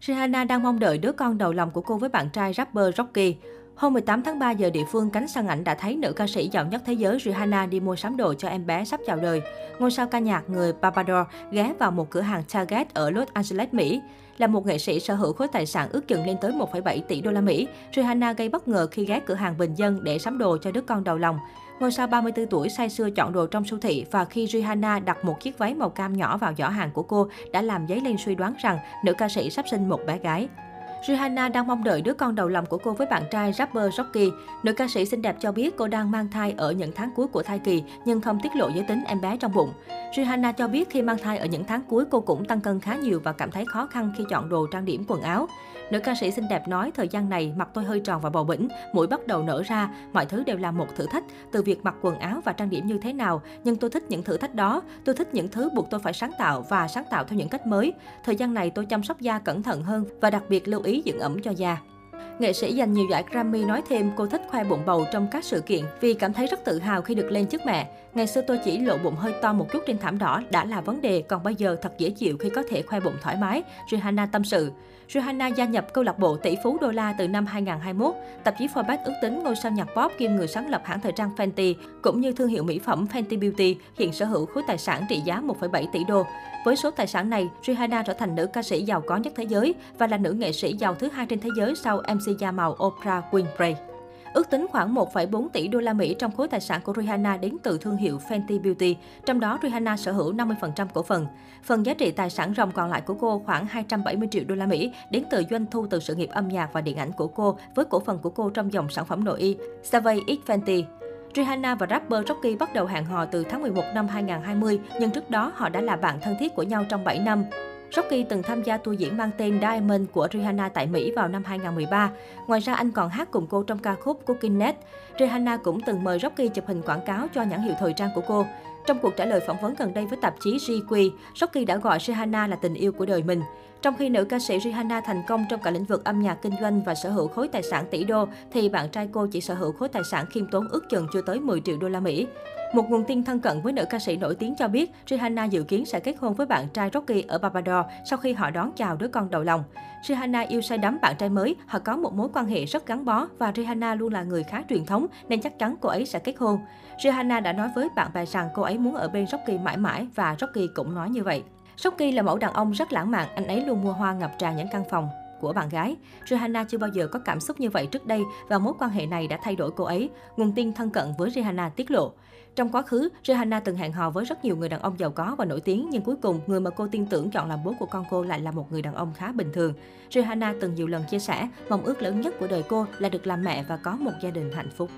Rihanna đang mong đợi đứa con đầu lòng của cô với bạn trai rapper Rocky. Hôm 18 tháng 3 giờ địa phương, cánh săn ảnh đã thấy nữ ca sĩ giàu nhất thế giới Rihanna đi mua sắm đồ cho em bé sắp chào đời. Ngôi sao ca nhạc người Barbador ghé vào một cửa hàng Target ở Los Angeles, Mỹ. Là một nghệ sĩ sở hữu khối tài sản ước chừng lên tới 1,7 tỷ đô la Mỹ, Rihanna gây bất ngờ khi ghé cửa hàng bình dân để sắm đồ cho đứa con đầu lòng. Ngôi sao 34 tuổi say sưa chọn đồ trong siêu thị và khi Rihanna đặt một chiếc váy màu cam nhỏ vào giỏ hàng của cô đã làm dấy lên suy đoán rằng nữ ca sĩ sắp sinh một bé gái. Rihanna đang mong đợi đứa con đầu lòng của cô với bạn trai rapper Rocky. Nữ ca sĩ xinh đẹp cho biết cô đang mang thai ở những tháng cuối của thai kỳ nhưng không tiết lộ giới tính em bé trong bụng. Rihanna cho biết khi mang thai ở những tháng cuối cô cũng tăng cân khá nhiều và cảm thấy khó khăn khi chọn đồ trang điểm quần áo. Nữ ca sĩ xinh đẹp nói thời gian này mặt tôi hơi tròn và bầu bĩnh, mũi bắt đầu nở ra, mọi thứ đều là một thử thách, từ việc mặc quần áo và trang điểm như thế nào, nhưng tôi thích những thử thách đó, tôi thích những thứ buộc tôi phải sáng tạo và sáng tạo theo những cách mới. Thời gian này tôi chăm sóc da cẩn thận hơn và đặc biệt lưu ý ý dưỡng ẩm cho da. Nghệ sĩ giành nhiều giải Grammy nói thêm cô thích khoe bụng bầu trong các sự kiện vì cảm thấy rất tự hào khi được lên chức mẹ. Ngày xưa tôi chỉ lộ bụng hơi to một chút trên thảm đỏ đã là vấn đề, còn bây giờ thật dễ chịu khi có thể khoe bụng thoải mái, Rihanna tâm sự. Rihanna gia nhập câu lạc bộ tỷ phú đô la từ năm 2021. Tạp chí Forbes ước tính ngôi sao nhạc pop kiêm người sáng lập hãng thời trang Fenty cũng như thương hiệu mỹ phẩm Fenty Beauty hiện sở hữu khối tài sản trị giá 1,7 tỷ đô. Với số tài sản này, Rihanna trở thành nữ ca sĩ giàu có nhất thế giới và là nữ nghệ sĩ giàu thứ hai trên thế giới sau MC da màu Oprah Winfrey. Ước tính khoảng 1,4 tỷ đô la Mỹ trong khối tài sản của Rihanna đến từ thương hiệu Fenty Beauty, trong đó Rihanna sở hữu 50% cổ phần. Phần giá trị tài sản ròng còn lại của cô khoảng 270 triệu đô la Mỹ đến từ doanh thu từ sự nghiệp âm nhạc và điện ảnh của cô với cổ phần của cô trong dòng sản phẩm nội y Savvy X Fenty. Rihanna và rapper Rocky bắt đầu hẹn hò từ tháng 11 năm 2020, nhưng trước đó họ đã là bạn thân thiết của nhau trong 7 năm. Rocky từng tham gia tour diễn mang tên Diamond của Rihanna tại Mỹ vào năm 2013. Ngoài ra, anh còn hát cùng cô trong ca khúc Cooking Net. Rihanna cũng từng mời Rocky chụp hình quảng cáo cho nhãn hiệu thời trang của cô. Trong cuộc trả lời phỏng vấn gần đây với tạp chí GQ, Rocky đã gọi Rihanna là tình yêu của đời mình. Trong khi nữ ca sĩ Rihanna thành công trong cả lĩnh vực âm nhạc kinh doanh và sở hữu khối tài sản tỷ đô, thì bạn trai cô chỉ sở hữu khối tài sản khiêm tốn ước chừng chưa tới 10 triệu đô la Mỹ. Một nguồn tin thân cận với nữ ca sĩ nổi tiếng cho biết, Rihanna dự kiến sẽ kết hôn với bạn trai Rocky ở Barbados sau khi họ đón chào đứa con đầu lòng. Rihanna yêu say đắm bạn trai mới, họ có một mối quan hệ rất gắn bó và Rihanna luôn là người khá truyền thống nên chắc chắn cô ấy sẽ kết hôn. Rihanna đã nói với bạn bè rằng cô ấy muốn ở bên Rocky mãi mãi và Rocky cũng nói như vậy. Rocky là mẫu đàn ông rất lãng mạn, anh ấy luôn mua hoa ngập tràn những căn phòng của bạn gái. Rihanna chưa bao giờ có cảm xúc như vậy trước đây và mối quan hệ này đã thay đổi cô ấy, nguồn tin thân cận với Rihanna tiết lộ. Trong quá khứ, Rihanna từng hẹn hò với rất nhiều người đàn ông giàu có và nổi tiếng, nhưng cuối cùng, người mà cô tin tưởng chọn làm bố của con cô lại là một người đàn ông khá bình thường. Rihanna từng nhiều lần chia sẻ, mong ước lớn nhất của đời cô là được làm mẹ và có một gia đình hạnh phúc.